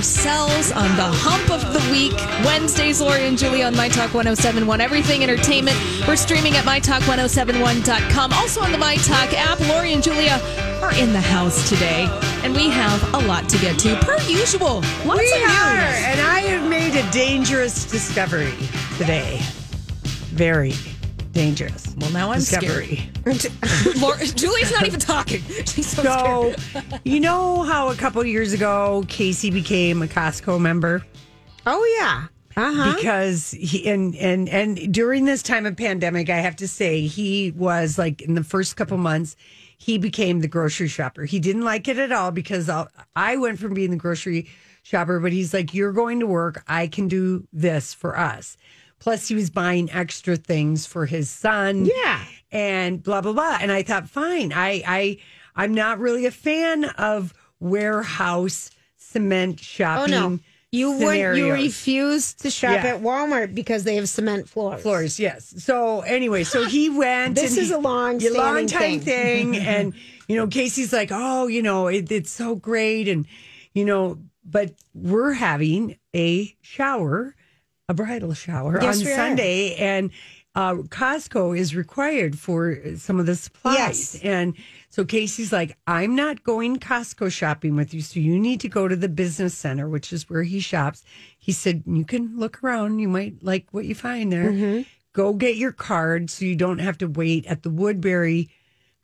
Ourselves on the hump of the week. Wednesdays, Lori and Julie on My Talk 1071. Everything entertainment. We're streaming at MyTalk1071.com. Also on the My Talk app. Lori and Julia are in the house today. And we have a lot to get to, per usual. Lots we of news. are, and I have made a dangerous discovery today. Very dangerous. Well, now I'm discovery. Lori, Julie's not even talking. She's so, So, scared. you know how a couple years ago Casey became a Costco member Oh yeah. Uh huh. because he and and and during this time of pandemic, I have to say he was like in the first couple months. He became the grocery shopper. He didn't like it at all because i I went from being the grocery shopper, but he's like, "You're going to work. I can do this for us." Plus, he was buying extra things for his son. Yeah. and blah blah blah. And I thought, fine. I I I'm not really a fan of warehouse cement shopping. Oh no. You would you refuse to shop Yeah. at Walmart because they have cement floors. floors. Yes. So anyway, so he went. This is he- a long yeah, long time thing. thing, and you know, Casey's like, oh, you know, it, it's so great, and you know, but we're having a shower, a bridal shower Yes, on we are. Sunday, and uh, Costco is required for some of the supplies, Yes. and. So Casey's like, I'm not going Costco shopping with you. So you need to go to the business center, which is where he shops. He said, You can look around. You might like what you find there. Mm-hmm. Go get your card so you don't have to wait at the Woodbury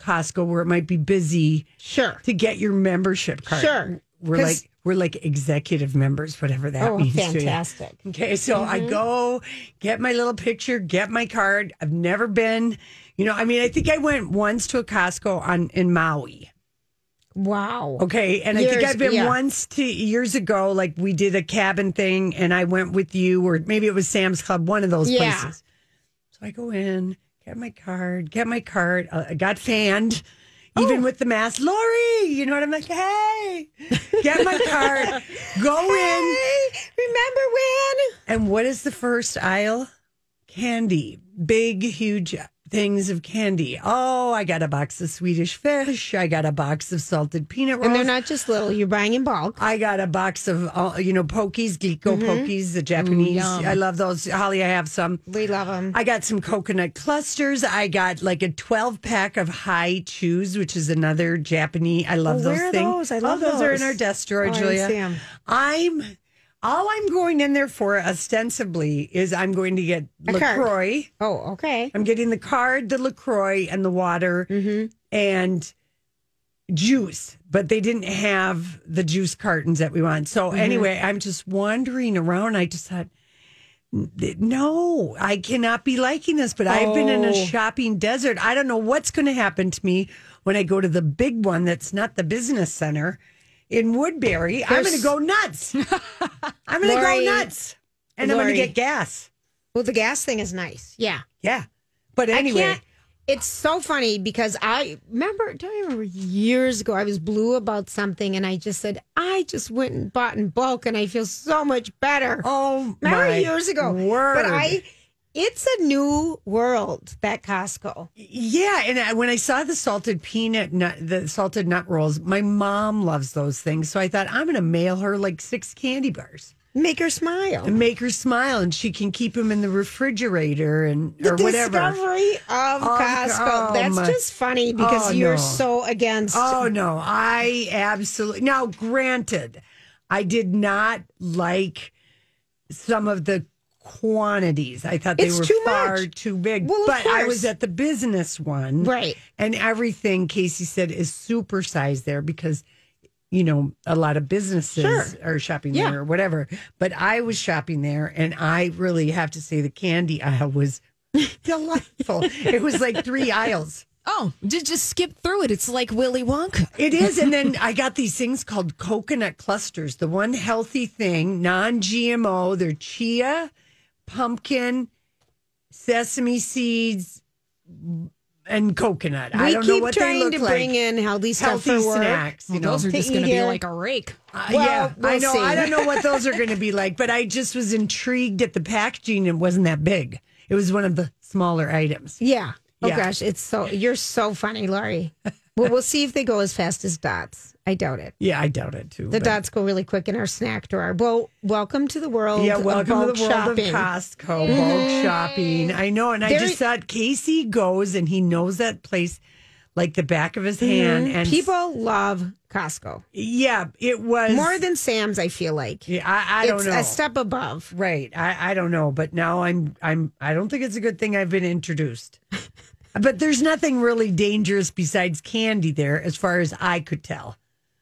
Costco where it might be busy Sure. to get your membership card. Sure. We're like we're like executive members, whatever that Oh, means. fantastic. Mm-hmm. Okay, so I go get my little picture, get my card. I've never been, you know, I mean, I think I went once to a Costco on in Maui. Wow. Okay, and I think I've been yeah. once to years ago, like we did a cabin thing, and I went with you, or maybe it was Sam's Club, one of those Yeah. places. So I go in, get my card, get my card. Uh, I got fanned, Oh. even with the mask. Lori, you know what I'm like? Hey, get my card, go in, Remember when? and what is the first aisle? Candy, big, huge things of candy. Oh, I got a box of Swedish fish. I got a box of salted peanut rolls. And they're not just little. You're buying in bulk. I got a box of, uh, you know, Pockys, Glico Mm-hmm. Pockys, the Japanese. I love those. Holly, I have some. We love them. I got some coconut clusters. I got like a 12 pack of Hi-Chews, which is another Japanese. I love Oh, those things. those? I love oh, those. are in our desk drawer, Oh, I Julia. see 'em. All I'm going in there for ostensibly is I'm going to get A card. LaCroix. oh, okay. I'm getting the card, the LaCroix, and the water Mm-hmm. and juice, but they didn't have the juice cartons that we want. So, Mm-hmm. anyway, I'm just wandering around. I just thought, no, I cannot be liking this, but I've been in a Oh. shopping desert. I don't know what's going to happen to me when I go to the big one that's not the business center in Woodbury. I'm going to go nuts. I'm going to go nuts. And I'm going to get gas. Well, the gas thing is nice. Yeah. Yeah. But anyway. I. It's so funny because I remember, don't you remember years ago, I was blue about something and I just said, I just went and bought in bulk and I feel so much better. Oh, remember my years ago? Word. But I, it's a new world, that Costco. Yeah, and I, when I saw the salted peanut nut, the salted nut rolls, my mom loves those things. So I thought I'm going to mail her like six candy bars. Make her smile. and make her smile, and she can keep them in the refrigerator and The or whatever. discovery of Oh, Costco. oh, That's my- just funny because Oh, you're no. so against. Oh no, I absolutely now. Granted, I did not like some of the quantities. I thought they It's were too far much. too big. Well, of but I was at the business one, Right. And everything Casey said is supersized there because you know a lot of businesses Sure. are shopping Yeah. there or whatever. But I was shopping there, and I really have to say the candy aisle was delightful. it was like three aisles. Oh, just skip through it. It's like Willy Wonka. It is. And then I got these things called coconut clusters. The one healthy thing, non GMO, they're chia, pumpkin, sesame seeds, and coconut. we I don't keep know what they trying look to like. bring in healthy stuff healthy for work. snacks. You Well, know, those are just going to be here. like a rake. Uh, Well, yeah, I we'll know. see. I don't know what those are going to be like, but I just was intrigued at the packaging. It wasn't that big. It was one of the smaller items. Yeah. Oh Yeah. gosh, it's so you're so funny, Lori. well, we'll see if they go as fast as dots. I doubt it. Yeah, I doubt it too. The but- dots go really quick in our snack drawer. Well, welcome to the world. Yeah, of welcome to the world shopping. of Costco, bulk shopping. I know, and I There- just thought Casey goes and he knows that place like the back of his hand. And Mm-hmm. People love Costco yeah, it was more than Sam's. I feel like Yeah, I, I don't know. a step above. Right, I, I don't know, but now I'm I'm I don't think it's a good thing I've been introduced. But there's nothing really dangerous besides candy there, as far as I could tell.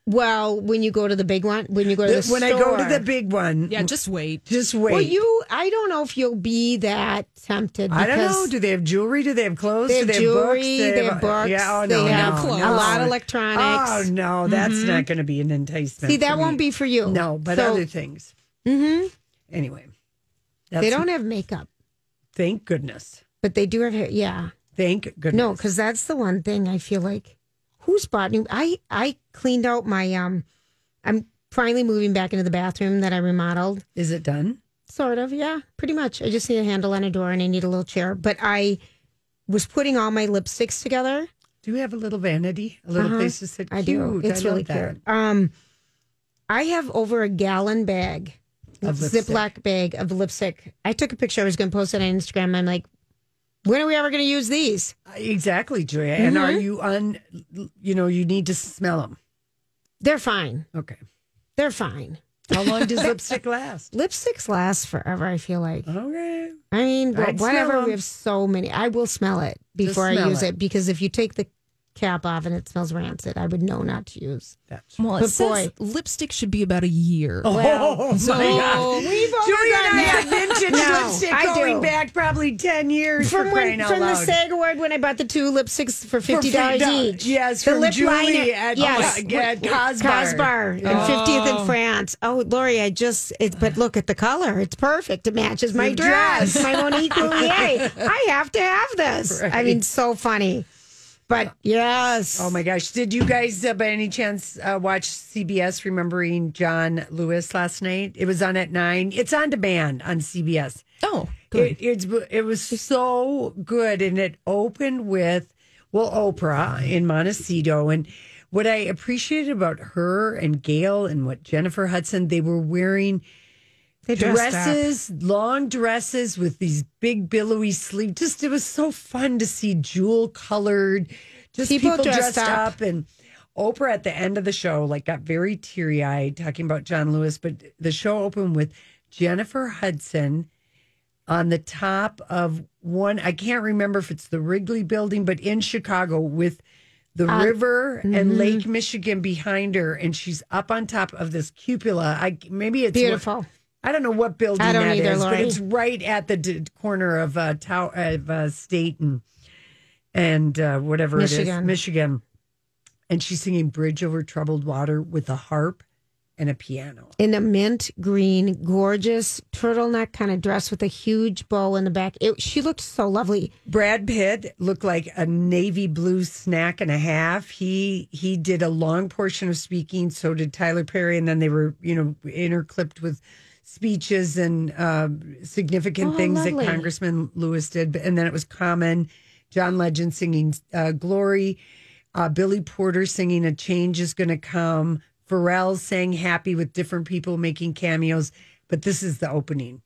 Well, when you go to the big one, when you go to the, when I go to the big one, Yeah, just wait. just wait. Well, you, I don't know if you'll be that tempted. I don't know. Do they have jewelry? Do they have clothes? They have Do they jewelry, have books? they have books, Yeah. Oh they no, have no, clothes. no. a lot of electronics. Oh no, that's not going to be an enticement. See, that for won't me. be for you. No, but So, other things. Mm-hmm. Anyway, that's, they don't have makeup, Thank goodness. but they do have hair. Yeah. Thank goodness. No, because that's the one thing I feel like who's bought new. I I cleaned out my um. I'm finally moving back into the bathroom that I remodeled. is it done? Sort of, yeah, pretty much. I just need a handle on a door and I need a little chair. But I was putting all my lipsticks together. Do you have a little vanity, a little Uh-huh. place to sit? I do. It's I really cute. Um, I have over a gallon bag, Of. Ziploc bag of lipstick. I took a picture. I was going to post it on Instagram. I'm like, when are we ever going to use these? Exactly, Julia. And Mm-hmm. are you on? You know, you need to smell them. They're fine. Okay. They're fine. How long does lipstick last? Lipsticks last forever. I feel like. Okay. I mean, I'd smell We have so many. I will smell it before I use it. it. because if you take the cap off and it smells rancid, I would know not to use. That's Well, it But says boy. lipstick should be about a year. Oh my So- God. We've Julia and I have vintage No, lipstick I going do. back probably 10 years From for when, from the. SAG award when I bought the two lipsticks for fifty dollars $50. each. Yes, the from lip Julie liner at- yes, uh, at Cosbar. Cosbar, and fiftieth in France. Oh, Lori, I just it's but look at the color; it's perfect. It matches my dress, dress. my Monique Lhuillier. I have to have this. I mean, so funny. But yes, Oh my gosh. Did you guys, uh, by any chance, uh, watch CBS Remembering John Lewis last night? It was on at nine. It's on demand on CBS. Oh, good. It, it's, it was so good. And it opened with, well, Oprah in Montecito. And what I appreciated about her and Gayle and what Jennifer Hudson, they were wearing they dressed up. dresses, long dresses with these big billowy sleeves. Just it was so fun to see jewel colored, just People people, dressed dressed, up. up. And Oprah at the end of the show, like, got very teary eyed talking about John Lewis. But the show opened with Jennifer Hudson on the top of one. I can't remember if it's the Wrigley Building, but in Chicago with the Uh, river mm-hmm. and Lake Michigan behind her, and she's up on top of this cupola. I maybe it's Beautiful. I don't know what building I don't that either, is, but it's right at the d- corner of uh, Tow- of uh, State and and uh, whatever it is, Michigan. Michigan. And she's singing "Bridge Over Troubled Water" with a harp and a piano. in a mint green, gorgeous turtleneck kind of dress with a huge bow in the back. It, she looked so lovely. Brad Pitt looked like a navy blue snack and a half. He he did a long portion of speaking. So did Tyler Perry, and then they were you know interclipped with speeches and uh, significant Oh, things lovely. that Congressman Lewis did. And then it was Common, John Legend singing uh, "Glory," uh, Billy Porter singing "A Change Is Going to Come." Pharrell sang "Happy" with different people making cameos. but this is the opening.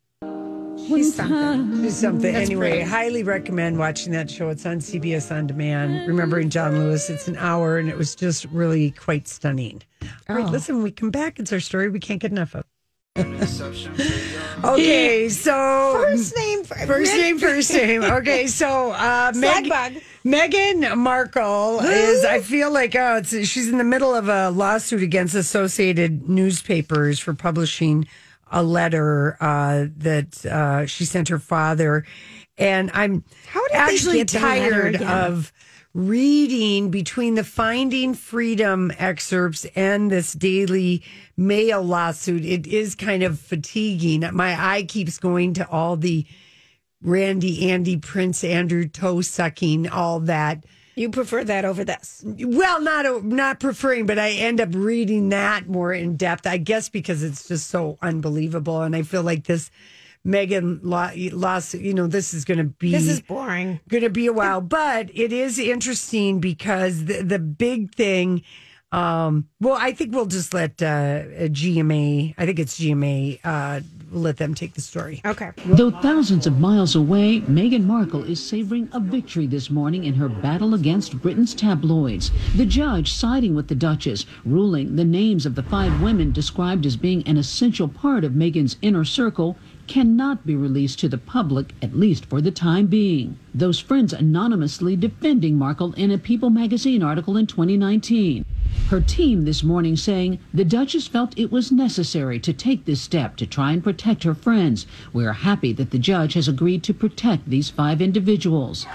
He's something. It's something. That's anyway, great. highly recommend watching that show. It's on CBS On Demand. Remembering John Lewis. It's an hour, and it was just really quite stunning. All right, Oh. listen, when we come back. It's our story we can't get enough of. okay, so First name, First name, first name. Okay, so uh, Meg. Meghan Markle is. I feel like oh, it's, she's in the middle of a lawsuit against Associated Newspapers for publishing a letter uh, that uh, she sent her father, and I'm How did they actually get the letter tired of reading between the Finding Freedom excerpts and this Daily Mail lawsuit. It is kind of fatiguing. My eye keeps going to all the Randy, Andy, Prince Andrew toe sucking, all that. You prefer that over this. Well, not not preferring, but I end up reading that more in depth. I guess because it's just so unbelievable, and I feel like this Meghan law, lawsuit. You know, this is going to be This is boring. going to be a while, but it is interesting because the the big thing. Um, well, I think we'll just let uh, GMA. I think it's GMA. Uh, let them take the story. Okay. Though thousands of miles away, Meghan Markle is savoring a victory this morning in her battle against Britain's tabloids. The judge siding with the Duchess, ruling the names of the five women described as being an essential part of Meghan's inner circle cannot be released to the public, at least for the time being. Those friends anonymously defending Markle in a People magazine article in 2019. Her team this morning saying the Duchess felt it was necessary to take this step to try and protect her friends. We are happy that the judge has agreed to protect these five individuals.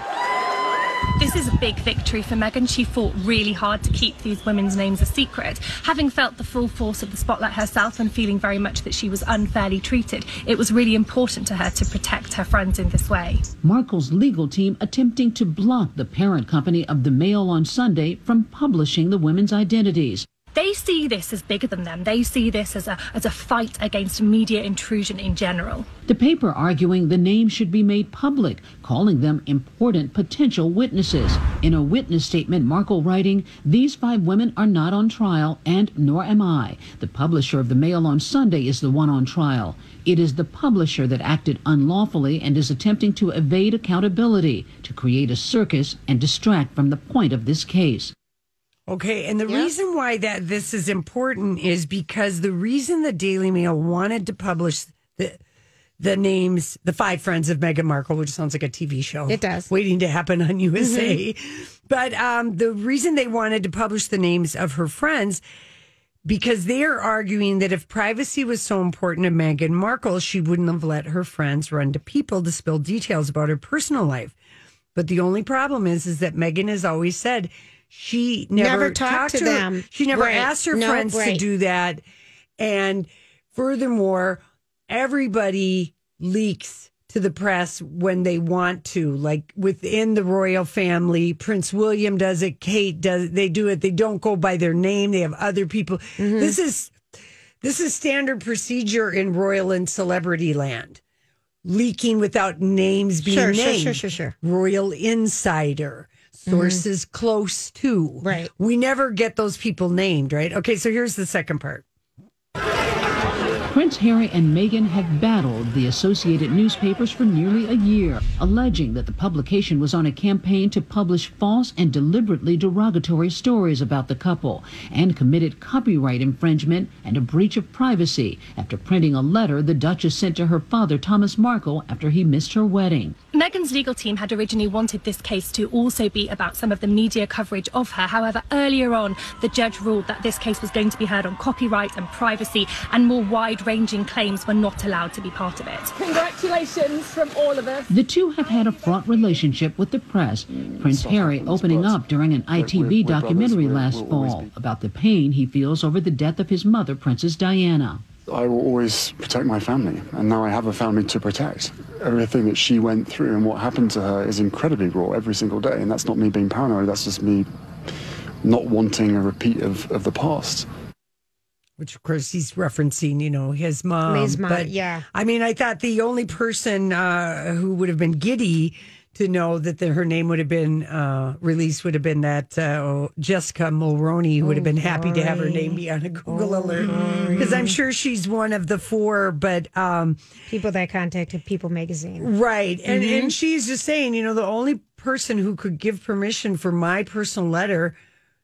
This is a big victory for Meghan. She fought really hard to keep these women's names a secret. Having felt the full force of the spotlight herself and feeling very much that she was unfairly treated, it was really important to her to protect her friends in this way. Markle's legal team attempting to block the parent company of the Mail on Sunday from publishing the women's identities. They see this as bigger than them. They see this as a as a fight against media intrusion in general. The paper arguing the names should be made public, calling them important potential witnesses. In a witness statement, Markle writing, These five women are not on trial, and nor am I. The publisher of the Mail on Sunday is the one on trial. It is the publisher that acted unlawfully and is attempting to evade accountability, to create a circus and distract from the point of this case. Okay, and the reason why that this is important is because the reason the Daily Mail wanted to publish the the names, the five friends of Meghan Markle, which sounds like a TV show. It does. Waiting to happen on USA. But um, the reason they wanted to publish the names of her friends because they are arguing that if privacy was so important to Meghan Markle, she wouldn't have let her friends run to people to spill details about her personal life. But the only problem is, is that Meghan has always said she never, Never talked to her- them. She never Right. asked her No, friends to do that. And furthermore, everybody leaks to the press when they want to, like within the royal family. Prince William does it, Kate does they do it. They don't go by their name. They have other people. Mm-hmm. This is this is standard procedure in royal and celebrity land. Leaking without names being Sure, sure, named. sure, sure, sure. Royal insider. Sources mm-hmm. close to. Right. We never get those people named, right? Okay, so here's the second part. Prince Harry and Meghan have battled the Associated Newspapers for nearly a year, alleging that the publication was on a campaign to publish false and deliberately derogatory stories about the couple and committed copyright infringement and a breach of privacy after printing a letter the Duchess sent to her father, Thomas Markle, after he missed her wedding. Meghan's legal team had originally wanted this case to also be about some of the media coverage of her. However, earlier on, the judge ruled that this case was going to be heard on copyright and privacy, and more wide ranging claims were not allowed to be part of it. Congratulations from all of us. The two have had a fraught relationship with the press, Prince Harry opening up during an ITV documentary last fall about the pain he feels over the death of his mother, Princess Diana. I will always protect my family, and now I have a family to protect. Everything that she went through and what happened to her is incredibly raw every single day, and that's not me being paranoid, that's just me not wanting a repeat of, of the past. Which of course he's referencing, you know, his mom. His mom, but yeah. I mean, I thought the only person uh, who would have been giddy to know that the, her name would have been uh, released would have been that uh, Jessica Mulroney would have been happy to have her name be on a Google alert because I'm sure she's one of the four. But um, People that contacted People Magazine. right, and and she's just saying, you know, the only person who could give permission for my personal letter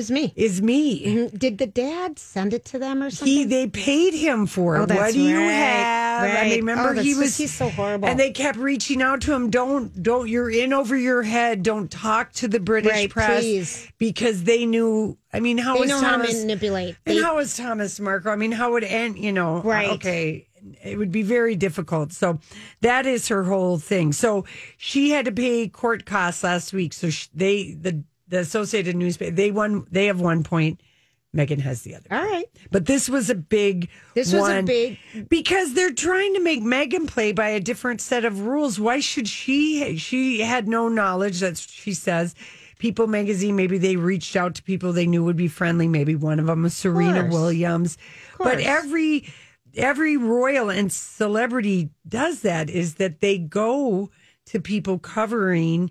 Is me. Is me. Mhm. Did the dad send it to them or something? He they paid him for it. Oh, what do you right, have? I mean, remember Oh, he was he's so horrible. and they kept reaching out to him. Don't don't you're in over your head. Don't talk to the British Right, press please. because they knew. I mean, how They was know how to Thomas manipulate. and They- how was Thomas Marco? I mean, how would end? You know, Right. Okay, it would be very difficult. So that is her whole thing. So she had to pay court costs last week. So sh they the the Associated Newspaper they won. They have one point. Meghan has the other. All right. But this was a big This was a one big- because they're trying to make Meghan play by a different set of rules. Why should she? She had no knowledge. That she says. People magazine, maybe they reached out to people they knew would be friendly. Maybe one of them was Serena course. Williams. But course. every every royal and celebrity does that. Is that they go to people covering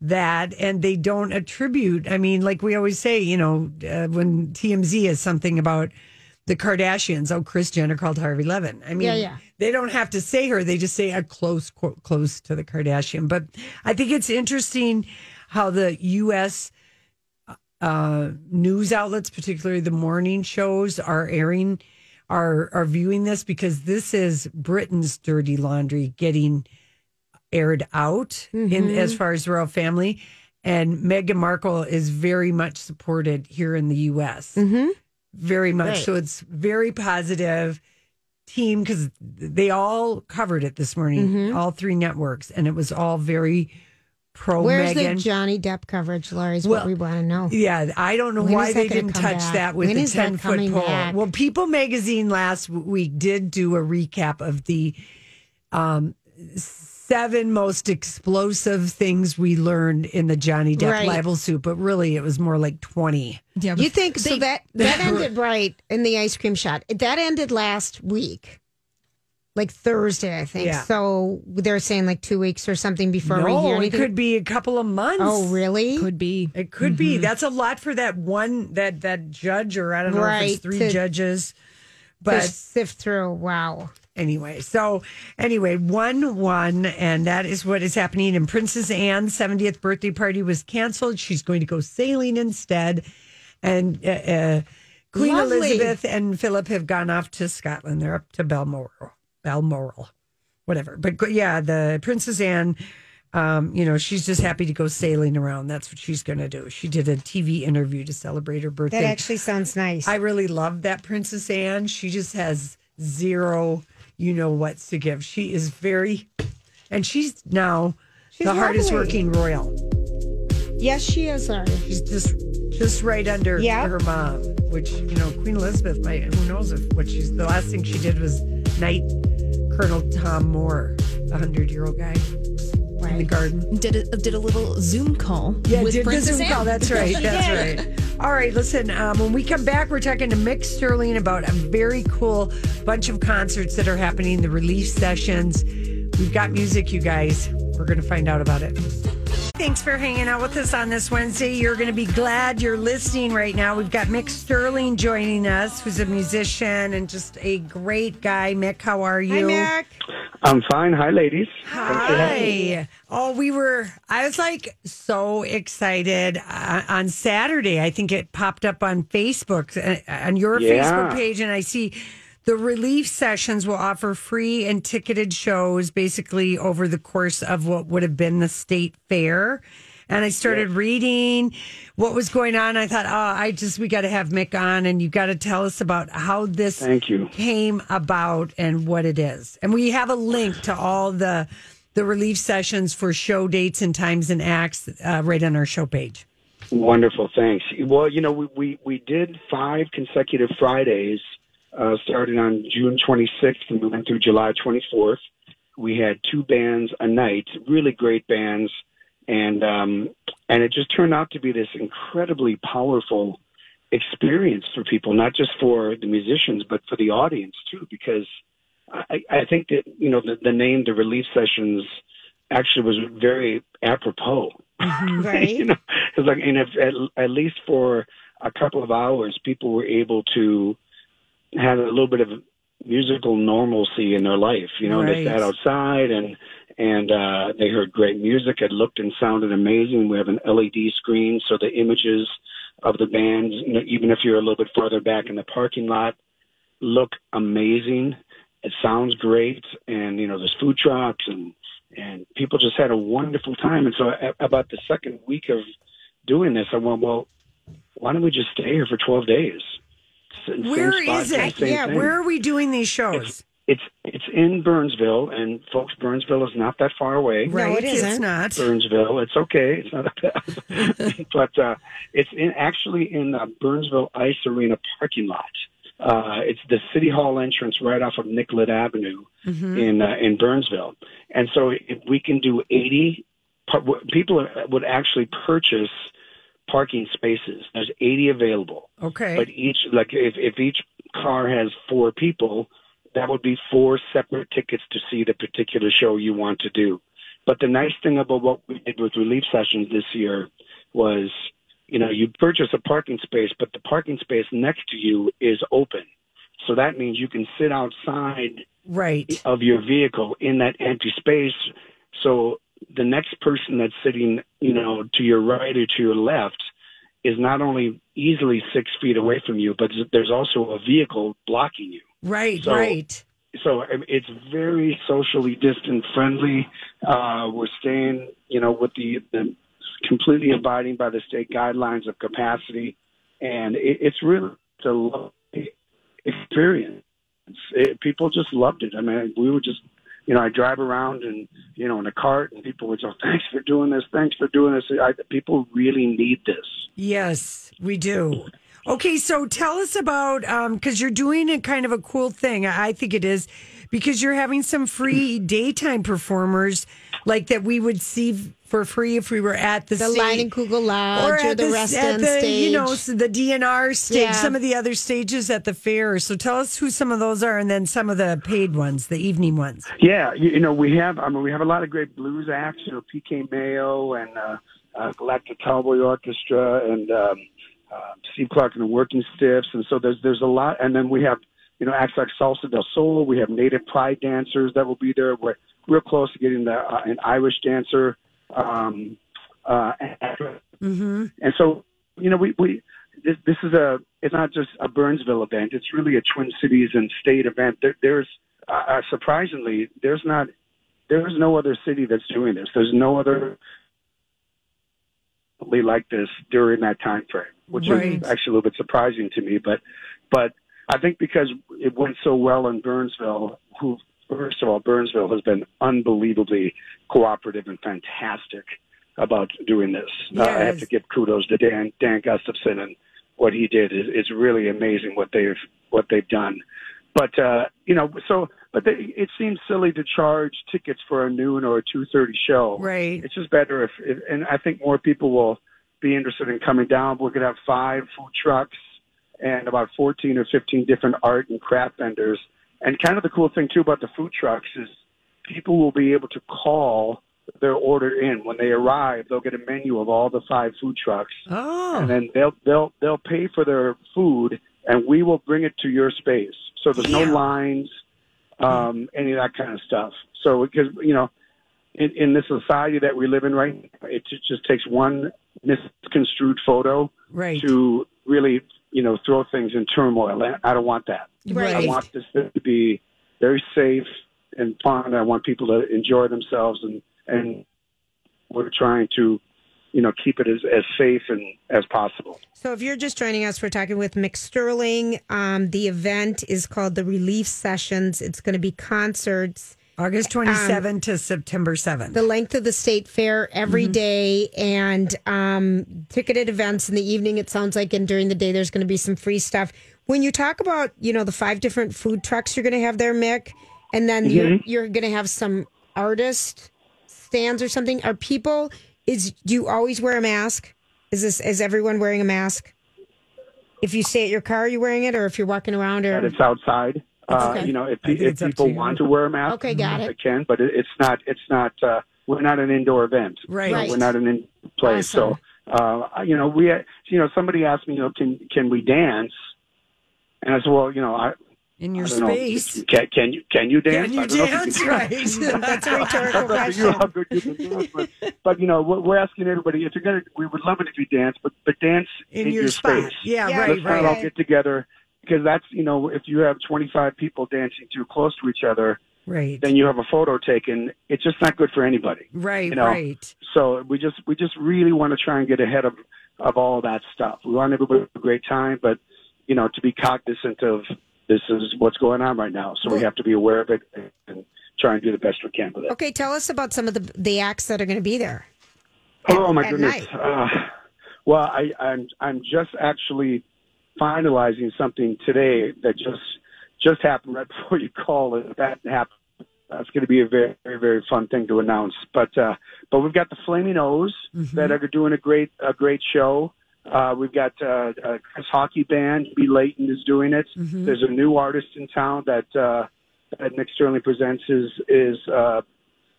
that and they don't attribute. I mean, like we always say, you know, uh, when TMZ is something about the Kardashians, oh, Kris Jenner called Harvey Levin. I mean, Yeah, yeah. they don't have to say her; they just say a close quote close to the Kardashian. But I think it's interesting how the U.S. Uh, news outlets, particularly the morning shows, are airing, are are viewing this because this is Britain's dirty laundry getting aired out in as far as the royal family, and Meghan Markle is very much supported here in the U.S. Mm-hmm. Very much Right. so. It's very positive team because they all covered it this morning, all three networks, and it was all very pro Where's Meghan. the Johnny Depp coverage, Lori? Is Well, what we want to know. Yeah, I don't know When why they didn't touch back? that with When the 10 foot pole. back? Well, People magazine last week did do a recap of the um, seven most explosive things we learned in the Johnny Depp Right. libel suit, but really it was more like 20. Yeah, You think so? That that ended right in the ice cream shot. That ended last week, like Thursday, I think. Yeah. So they're saying like two weeks or something before we no, hear it could be a couple of months. Oh, really? could be. It could be. Mm-hmm. That's a lot for that one that that judge, or I don't know if it's three to- judges. But sift through. Wow. Anyway, so anyway, one one, and that is what is happening. And Princess Anne's 70th birthday party was canceled. She's going to go sailing instead. And uh, uh, Queen Lovely. Elizabeth and Philip have gone off to Scotland. They're up to Balmoral, Balmoral, whatever. But yeah, the Princess Anne. Um, you know, she's just happy to go sailing around. That's what she's going to do. She did a TV interview to celebrate her birthday. That actually sounds nice. I really love that Princess Anne. She just has zero, you know what's to give. She is very, and she's now She's the hardest lovely. working royal. yes, she is. Lori. She's just just right under Yeah. her mom, which you know Queen Elizabeth might. Who knows if what she's the last thing she did was knight Colonel Tom Moore, the hundred year old guy in the garden. Did a, did a little Zoom call Yeah, with did the Zoom Anne. call. That's right. That's right. All right, listen. Um, when we come back, we're talking to Mick Sterling about a very cool bunch of concerts that are happening, the relief sessions. We've got music, you guys. We're going to find out about it. Thanks for hanging out with us on this Wednesday. You're going to be glad you're listening right now. We've got Mick Sterling joining us, who's a musician and just a great guy. Mick, how are you? Hi, Mick. I'm fine. Hi, ladies. Hi. Oh, we were, I was like so excited uh, on Saturday. I think it popped up on Facebook, uh, on your Yeah. Facebook page, and I see the relief sessions will offer free and ticketed shows basically over the course of what would have been the state fair. And I started reading what was going on. I thought, oh, I just, we got to have Mick on and you got to tell us about how this Thank you. came about and what it is. And we have a link to all the the relief sessions for show dates and times and acts uh, right on our show page. Wonderful. Thanks. Well, you know, we, we, we did five consecutive Fridays, uh, starting on June 26th and we went through July 24th. We had two bands a night, really great bands. And, um, and it just turned out to be this incredibly powerful experience for people, not just for the musicians, but for the audience too, because I, I think that, you know, the, the name, the relief sessions actually was very apropos. Right. Mm-hmm. you know, it's like, and if at, at least for a couple of hours, people were able to have a little bit of musical normalcy in their life. You know, and they sat outside and and uh, they heard great music. It looked and sounded amazing. We have an LED screen, so the images of the bands, you know, even if you're a little bit farther back in the parking lot, look amazing. It sounds great, and you know, there's food trucks and and people just had a wonderful time. And so, about the second week of doing this, I went, well, why don't we just stay here for 12 days? Where is it? thing. Yeah, where are we doing these shows? It's it's in Burnsville, and folks, Burnsville is not that far away. Right, it's not. Burnsville. It's okay. It's not that bad. but uh, it's in actually in the Burnsville Ice Arena parking lot. Uh, it's the City Hall entrance right off of Nicollet Avenue Mm-hmm. in uh, in Burnsville. And so if we can do 80 par- people would actually purchase parking spaces. There's 80 available. Okay. But each like if if each car has four people, that would be four separate tickets to see the particular show you want to do. But the nice thing about what we did with relief sessions this year was, you know, you purchase a parking space, but the parking space next to you is open. So that means you can sit outside right of your vehicle in that empty space. So the next person that's sitting, you know, to your right or to your left is not only easily six feet away from you, but there's also a vehicle blocking you. Right, So- right. So it's very socially distant friendly. Uh, we're staying, you know, with the, the completely abiding by the state guidelines of capacity, and it, it's really a lovely experience. It, people just loved it. I mean, we were just, you know, I drive around and you know in a cart, and people would go, oh, "Thanks for doing this. Thanks for doing this." I, people really need this. Yes, we do. Okay, so tell us about um, because you're doing a kind of a cool thing. I think it is because you're having some free daytime performers like that we would see for free if we were at the The state- Leinenkugel Lodge or at the s- Rest at the, stage. You know, s- the DNR stage, Yeah. some of the other stages at the fair. So tell us who some of those are, and then some of the paid ones, the evening ones. Yeah, you, you know, we have. I mean, we have a lot of great blues acts. You know, PK Mayo and uh, uh, Galactic Cowboy Orchestra and um, uh, Steve Clark and the Working Stiffs, and so there's there's a lot. And then we have you know acts like Salsa del Sol. We have Native Pride dancers that will be there. We're real close to getting the, uh, an Irish dancer. Um, uh, Mm-hmm. and so, you know, we, we this, this is a it's not just a Burnsville event. It's really a Twin Cities and state event. There, there's uh, surprisingly there's not there's no other city that's doing this. There's no other like this during that time frame, which Right. is actually a little bit surprising to me. But but I think because it went so well in Burnsville, who first of all Burnsville has been unbelievably cooperative and fantastic about doing this. Uh, I have to give kudos to Dan Dan Gustafson and what he did is it's really amazing what they've what they've done. But uh, you know, so but they, it seems silly to charge tickets for a noon or a two thirty show. Right. It's just better if, if, and I think more people will be interested in coming down. We're gonna have five food trucks and about fourteen or fifteen different art and craft vendors. And kind of the cool thing too about the food trucks is people will be able to call their order in. When they arrive, they'll get a menu of all the five food trucks, Oh. and then they'll they'll they'll pay for their food, and we will bring it to your space. So there's no lines, um, any of that kind of stuff. So because you know, in, in the society that we live in right now, it ju- just takes one misconstrued photo Right. to really you know throw things in turmoil. And I don't want that. Right. I want this to be very safe and fun. I want people to enjoy themselves, and and we're trying to, you know, keep it as, as safe and as possible. So, if you're just joining us, we're talking with Mick Sterling. Um, the event is called the Relief Sessions. It's going to be concerts. August 27th to September 7th. The length of the state fair every Mhm. day and um, ticketed events in the evening, it sounds like. And during the day, there's going to be some free stuff. When you talk about, you know, the five different food trucks you're going to have there, Mick, and then you're, Mhm. you're going to have some artist stands or something. Are people, is, do you always wear a mask? Is this, is everyone wearing a mask? If you stay at your car, are you wearing it? Or if you're walking around or? And it's outside. Uh, Okay. You know, if, I if people to want to wear a mask, Okay, got it. they can. But it, it's not. It's not. Uh, we're not an indoor event. Right. So Right. We're not an in place. So, uh, you know, we. You know, somebody asked me, you know, can can we dance? And I said, well, you know, I. In your I don't know. space. Can, can you can you dance? Can you I don't know if dance? can Right. That's a rhetorical That's up to you how good you can dance, but, but you know, we're, we're asking everybody if you're gonna. We would love it if you dance, but but dance In in, your your, space. Yeah, Yeah, right, Let's not all right. get together because that's you know, if you have 25 people dancing too close to each other, Right. then you have a photo taken. It's just not good for anybody. Right, you know? right. So we just we just really want to try and get ahead of of all that stuff. We want everybody to have a great time, but you know, to be cognizant of this is what's going on right now. So we have to be aware of it and try and do the best we can with it. Okay, tell us about some of the the acts that are going to be there. Oh my at goodness. Uh, well, I, I'm I'm just actually finalizing something today that just just happened right before you called. It that happened. That's going to be a very very very fun thing to announce. But uh, but we've got the Flaming O's that are doing a great a great show. Uh, we've got uh, uh, Chris Hawkey Band. B. Layton is doing it. Mhm. There's a new artist in town that uh, that Nick Sterling presents is is uh,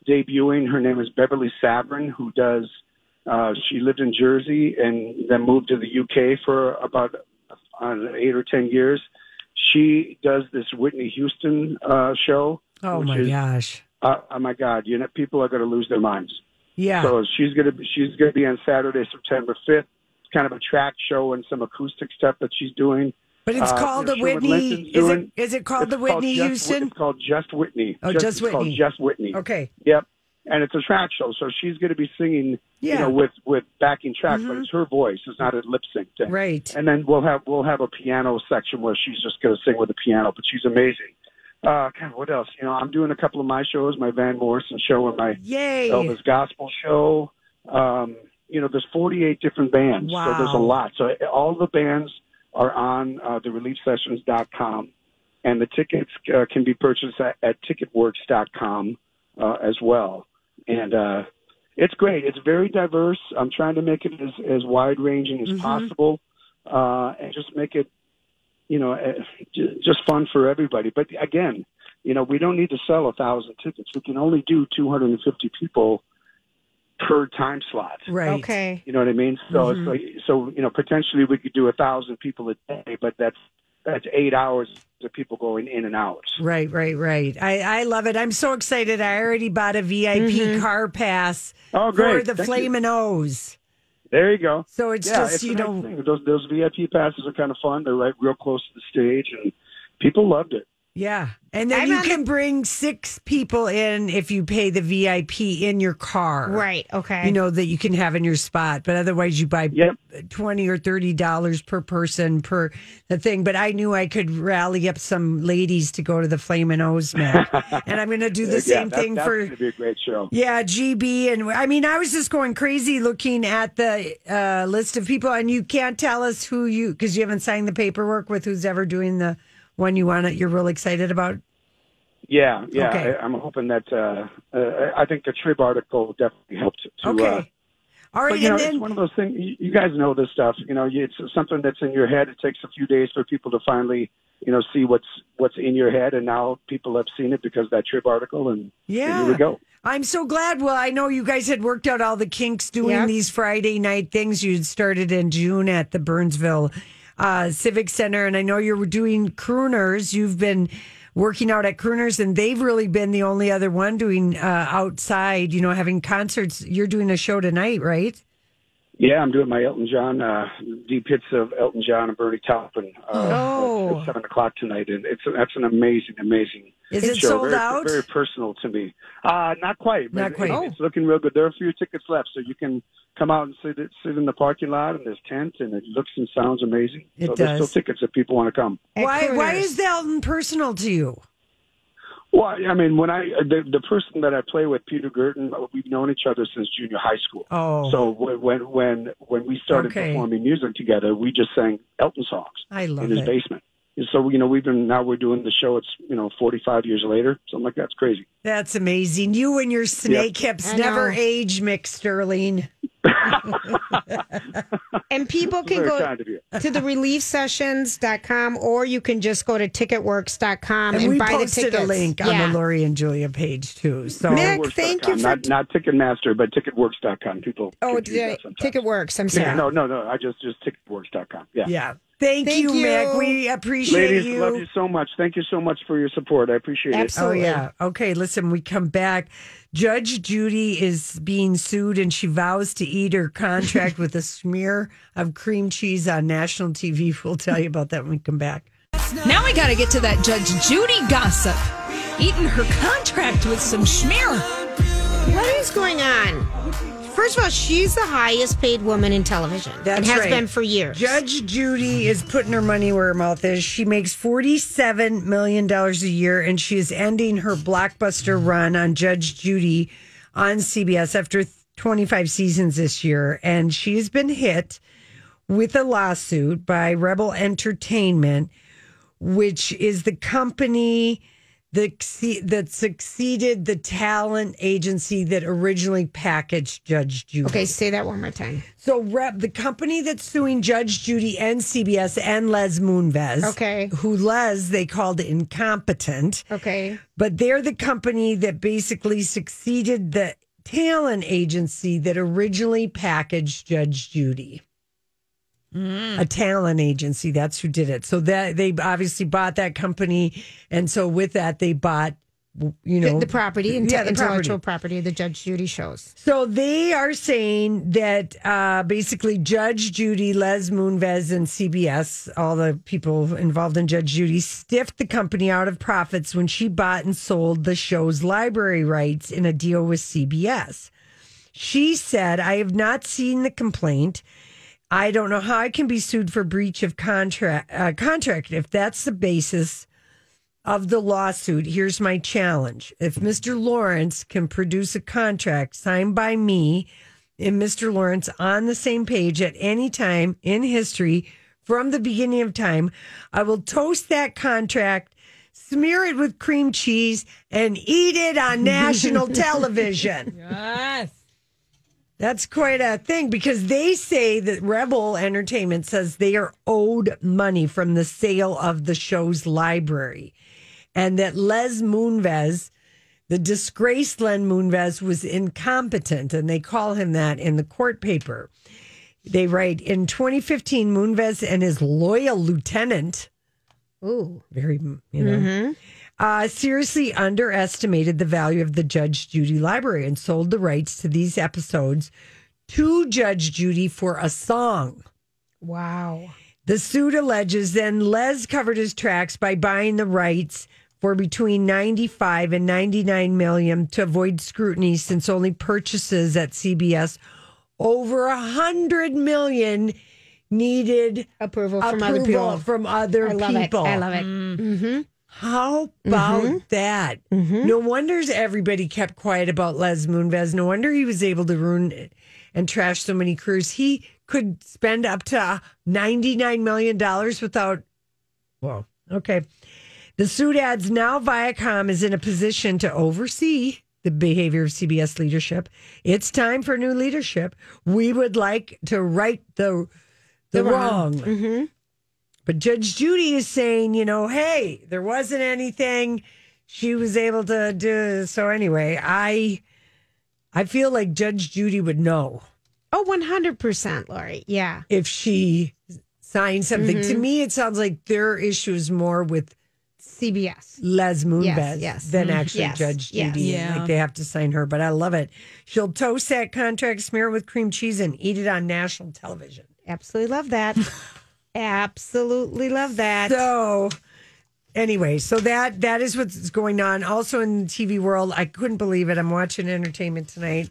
debuting. Her name is Beverly Sabrin, who does. Uh, she lived in Jersey and then moved to the UK for about uh, eight or ten years. She does this Whitney Houston uh, show. Oh my is- gosh. Uh, oh my God! You know, people are going to lose their minds. Yeah. So she's going to be, she's going to be on Saturday, September fifth. It's kind of a track show and some acoustic stuff that she's doing. But it's Uh, called the Whitney. Is it, is it called it's the Whitney Houston? It's called Just Whitney. Oh, just, Just it's called Whitney. Just Whitney. Okay. Yep. And it's a track show, so she's going to be singing, Yeah. you know, with with backing tracks, but it's her voice. It's not a lip sync thing. Right. And then we'll have we'll have a piano section where she's just going to sing with the piano, but she's amazing. Uh, God, what else? You know, I'm doing a couple of my shows, my Van Morrison show and my Yay. Elvis Gospel show. Um, you know, there's 48 different bands, so there's a lot. So all the bands are on uh, the reliefsessions.com, and the tickets uh, can be purchased at, at ticketworks.com uh, as well. And uh, it's great. It's very diverse. I'm trying to make it as, as wide ranging as Mhm. possible, uh, and just make it, you know, uh, j- just fun for everybody. But again, you know, we don't need to sell a thousand tickets. We can only do 250 people per time slot. Right. Okay. You know what I mean? So Mhm. it's like, so you know, potentially we could do a thousand people a day, but that's that's eight hours of people going in and out. Right, right, right. I, I love it. I'm so excited. I already bought a VIP Mhm. car pass Oh, great. for great. the Thank. Flamin' O's. There you go. So it's yeah, just, it's you a nice know- thing. those those VIP passes are kind of fun. They're right real close to the stage, and people loved it. Yeah. And then I'm you on can bring six people in if you pay the VIP in your car. Right. Okay. You know, that you can have in your spot. But otherwise, you buy twenty or $30 per person per the thing. But I knew I could rally up some ladies to go to the Flamin' O's, man. and I'm going to do the Yeah, same that- thing that's for. going to be a great show. Yeah, GB. And I mean, I was just going crazy looking at the uh, list of people, and you can't tell us who you, because you haven't signed the paperwork with who's ever doing the one you want to, you're really excited about. Yeah, yeah. Okay. I, I'm hoping that. Uh, uh, I think the Trib article definitely helped. To, Okay. Uh, All right. but you know, then, it's one of those things. You, you guys know this stuff. You know, it's something that's in your head. It takes a few days for people to finally, you know, see what's what's in your head, and now people have seen it because of that Trib article, and, and Yeah. here we go. I'm so glad. Well, I know you guys had worked out all the kinks doing Yep. these Friday night things. You'd started in June at the Burnsville uh, Civic Center, and I know you're doing crooners. You've been working out at crooners, and they've really been the only other one doing uh, outside. You know, having concerts. You're doing a show tonight, right? Yeah, I'm doing my Elton John uh, deep hits of Elton John and Bernie Taupin uh, Oh. at seven o'clock tonight, and it's that's an amazing, amazing. Is it show. sold very, out? Very personal to me. Uh not quite. but Not quite. it- Oh. It's looking real good. There are a few tickets left, so you can come out and sit sit in the parking lot, and there's tent, and it looks and sounds amazing. It so there's does. still tickets if people want to come. Why? Why is the Elton personal to you? Well, I mean, when I the, the person that I play with, Peter Girton, we've known each other since junior high school. Oh. so when when when when we started Okay. performing music together, we just sang Elton songs I love in his it. basement. And so you know, we've been now we're doing the show. It's you know, 45 years later, something like that's crazy. That's amazing. You and your snake hips I never know. age, Mick Sterling. And people can Very go kind of you. to the reliefsessions.com or you can just go to ticketworks.com and, And we buy the posted tickets. a link yeah. on the Lori and Julia page too. So Mick, thank you for not not Ticketmaster, but Ticketworks.com. People. Oh, confuse yeah. TicketWorks. I'm Yeah, sorry. no, no, no. I just just Ticketworks.com. Yeah. yeah. Thank, Thank you, you. Mick. We appreciate Ladies, you. love you so much. Thank you so much for your support. I appreciate it. Oh yeah. Okay, listen, we come back. Judge Judy is being sued and she vows to eat her contract with a smear of cream cheese on national TV. We'll tell you about that when we come back. Now we got to get to that Judge Judy gossip. Eating her contract with some schmear. What is going on? First of all, she's the highest paid woman in television That's and has right. been for years. Judge Judy is putting her money where her mouth is. She makes $47 million a year, and she is ending her blockbuster run on Judge Judy on CBS after 25 seasons this year. And she has been hit with a lawsuit by Rebel Entertainment, which is the company that, that succeeded the talent agency that originally packaged Judge Judy. Okay, say that one more time. So, Rep, the company that's suing Judge Judy and CBS and Les Moonves, Okay. who Les they called incompetent, Okay. but they're the company that basically succeeded the talent agency that originally packaged Judge Judy. A talent agency, that's who did it. So that they obviously bought that company, and so with that they bought, you know, the, the property, inte- yeah, the intellectual property. property of the Judge Judy shows. So they are saying that uh, basically Judge Judy, Les Moonves, and CBS, all the people involved in Judge Judy, stiffed the company out of profits when she bought and sold the show's library rights in a deal with CBS. She said, I have not seen the complaint. I don't know how I can be sued for breach of contract. Uh, contract if that's the basis of the lawsuit. Here's my challenge: If Mr. Lawrence can produce a contract signed by me and Mr. Lawrence on the same page at any time in history from the beginning of time, I will toast that contract. Smear it with cream cheese and eat it on national television. Yes. That's quite a thing because they say that Rebel Entertainment says they are owed money from the sale of the show's library and that Les Moonves, the disgraced Les Moonves, was incompetent and they call him that in the court paper. They write in 2015, Moonves and his loyal lieutenant, Ooh. very, you know, mm-hmm. Uh, seriously underestimated the value of the Judge Judy library and sold the rights to these episodes to Judge Judy for a song. Wow. The suit alleges then Les covered his tracks by buying the rights for between 95 and 99 million to avoid scrutiny since only purchases at CBS over a hundred million needed approval from other people. from other I love it. I love it. Mm-hmm. How about mm-hmm. that? Mm-hmm. No wonder everybody kept quiet about Les Moonves. No wonder he was able to ruin and trash so many careers. He could spend up to $99 million without. Well, okay. The suit adds now Viacom is in a position to oversee the behavior of CBS leadership. It's time for new leadership. We would like to right the the, The wrong. wrong. Mm-hmm. But Judge Judy is saying, you know, hey, there wasn't anything she was able to do. So anyway, I I feel like Judge Judy would know Oh, 100%, Lori. Yeah. if she signed something. Mm-hmm. To me, it sounds like their issue is more with CBS. Les Moonves Yes, yes. than actually Yes, Judge yes. Judy. Yeah. Like they have to sign her, but I love it. She'll toast that contract, smear it with cream cheese, and eat it on national television. Absolutely love that. Absolutely love that. So anyway, so that that is what's going on. Also in the TV world, I couldn't believe it. I'm watching entertainment tonight.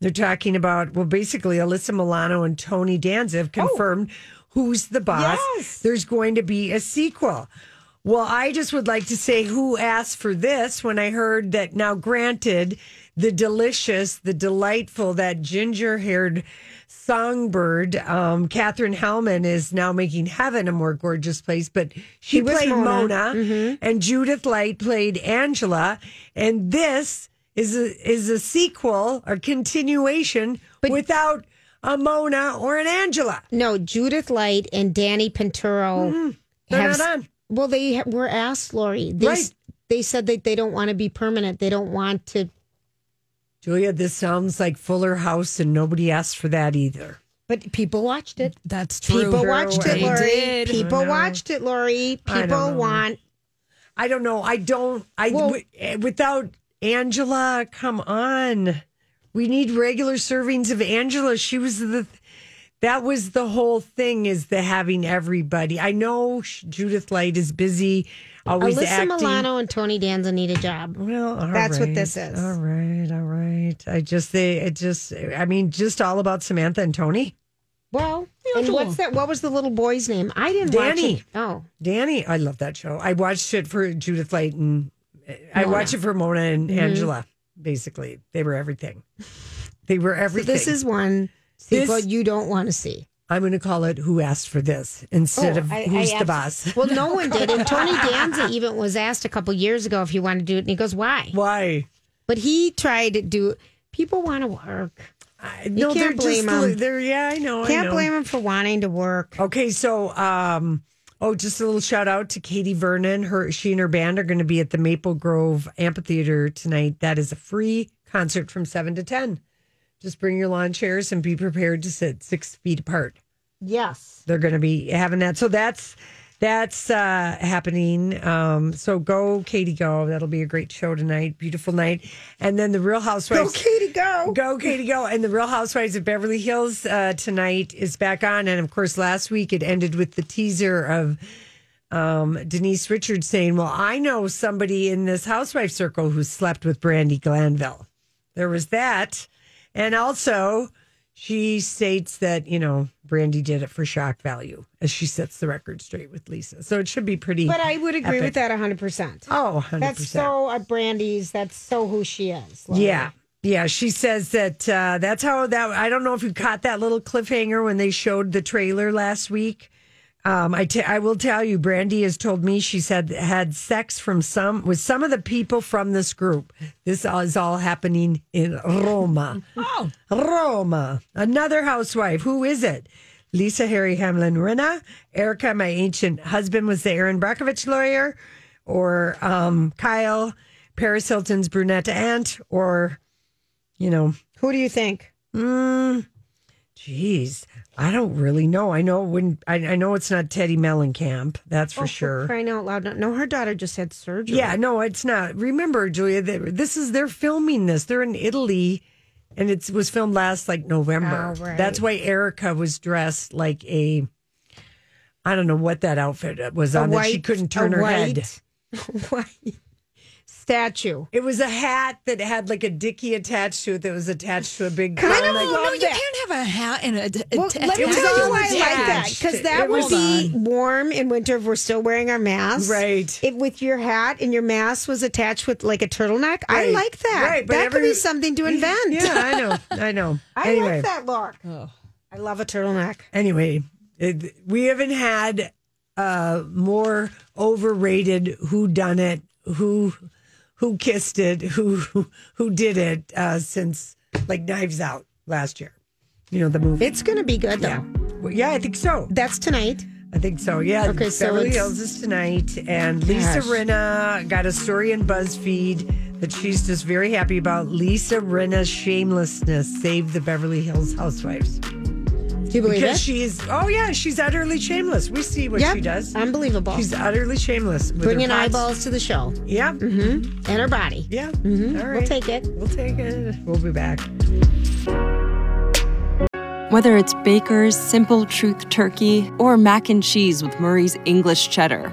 They're talking about well, basically Alyssa Milano and Tony Danza have oh. confirmed who's the boss. Yes. There's going to be a sequel. Well, I just would like to say who asked for this when I heard that now granted the delicious, the delightful, that ginger haired songbird, um, Katherine Helmond is now making heaven a more gorgeous place, but she, She played Mona, Mona. Mm-hmm. and Judith Light played Angela. And this is a, is a sequel or continuation but, without a Mona or an Angela. No, Judith Light and Danny Pintauro Mm-hmm. They're have. not on. Well, they were asked, Lori. They, Right. they said that they don't want to be permanent. They don't want to. Julia, this sounds like Fuller House, and nobody asked for that either. But people watched it. That's true. People watched it, Lori. did. People watched it, Lori. People know. want. I don't know. I don't. I Well- wi- eh, without Angela. Come on, we need regular servings of Angela. She was the. That was the whole thing. Is the having everybody. I know Judith Light is busy, always Alyssa acting. Milano and Tony Danza need a job. Well, all That's what this is. All right, all right. I just they it just I mean just all about Samantha and Tony. Well, and what's that? What was the little boy's name? I didn't watch Danny. it. Oh, Danny, I love that show. I watched it for Judith Light and I watched it for Mona and Mhm. Angela. Basically, they were everything. They were so everything. this is one sequel This- you don't want to see. I'm going to call it "Who Asked for This" instead Oh, of I- "Who's I the boss." Well, no one did. And Tony Danza even was asked a couple years ago if he wanted to do it, and he goes, "Why? Why?" But he tried to do. People want to work. I, You no, can't they're blame just 'em. they're yeah, I know. Can't know. blame him for wanting to work. Okay, so um oh just a little shout out to Katie Vernon. Her she and her band are going to be at the Maple Grove Amphitheater tonight. That is a free concert from 7 to 10. Just bring your lawn chairs and be prepared to sit 6 feet apart. Yes. They're going to be having that. So that's that's uh happening. Um so go Katie go. That'll be a great show tonight. Beautiful night. And then the Real Housewives Go, Katie, go. Go, Katie, go. And the Real Housewives of Beverly Hills uh, tonight is back on. And of course, last week it ended with the teaser of um, Denise Richards saying, Well, I know somebody in this housewife circle who slept with Brandi Glanville. There was that. And also, she states that, you know, Brandi did it for shock value as she sets the record straight with Lisa. So it should be pretty. But I would agree epic. with that 100%. Oh, 100%. That's so uh, Brandi's. That's so who she is. Lori. Yeah. Yeah, she says that uh, that's how that. I don't know if you caught that little cliffhanger when they showed the trailer last week. Um, I, t- I will tell you, Brandi has told me she said had sex from some with some of the people from this group. This is all happening in Roma. Oh, Roma. Another housewife. Who is it? Lisa Harry Hamlin Rinna. Erika, my ancient husband, was the Erin Brockovich lawyer, or um, Kyle, Paris Hilton's brunette aunt, or you know, Who do you think? mm, geez, I don't really know. I know when I, I know it's not Teddi Mellencamp. That's for Oh, sure. Crying out loud. No, her daughter just had surgery. Yeah, no, it's not. Remember, Julia, that this is they're filming this. They're in Italy, and it was filmed last like November. Oh, right. That's why Erika was dressed like a. I don't know what that outfit was A on that she couldn't turn her white- head. white statue. It was a hat that had like a dicky attached to it that was attached to a big. Kind of like- no, you that. can't have a hat and a. a Well, let me tell you all why I like that because that would be warm in winter if we're still wearing our masks. Right. If with your hat and your mask was attached with like a turtleneck, I like that. Right, but that could be something to invent. Yeah, I know. I know. I anyway, like that look. I love a turtleneck. anyway, it, we haven't had uh, more overrated who done it, who who kissed it, who who did it uh, since like Knives Out last year. You know the movie. It's going to be good though. yeah, Well, yeah, I think so. That's tonight. I think so. Yeah. Okay, so Beverly it's- Hills is tonight, and Lisa Gosh. Rinna got a story in BuzzFeed that she's just very happy about Lisa Rinna's shamelessness saved the Beverly Hills Housewives. Do you believe because it? she's oh yeah, she's utterly shameless. We see what Yep, she does. Unbelievable. She's utterly shameless. with her Bringing pots. eyeballs to the show. Yeah. Mm-hmm. And her body. Yeah. Mm-hmm. All We'll take it. We'll take it. We'll be back. Whether it's Baker's Simple Truth Turkey or mac and cheese with Murray's English Cheddar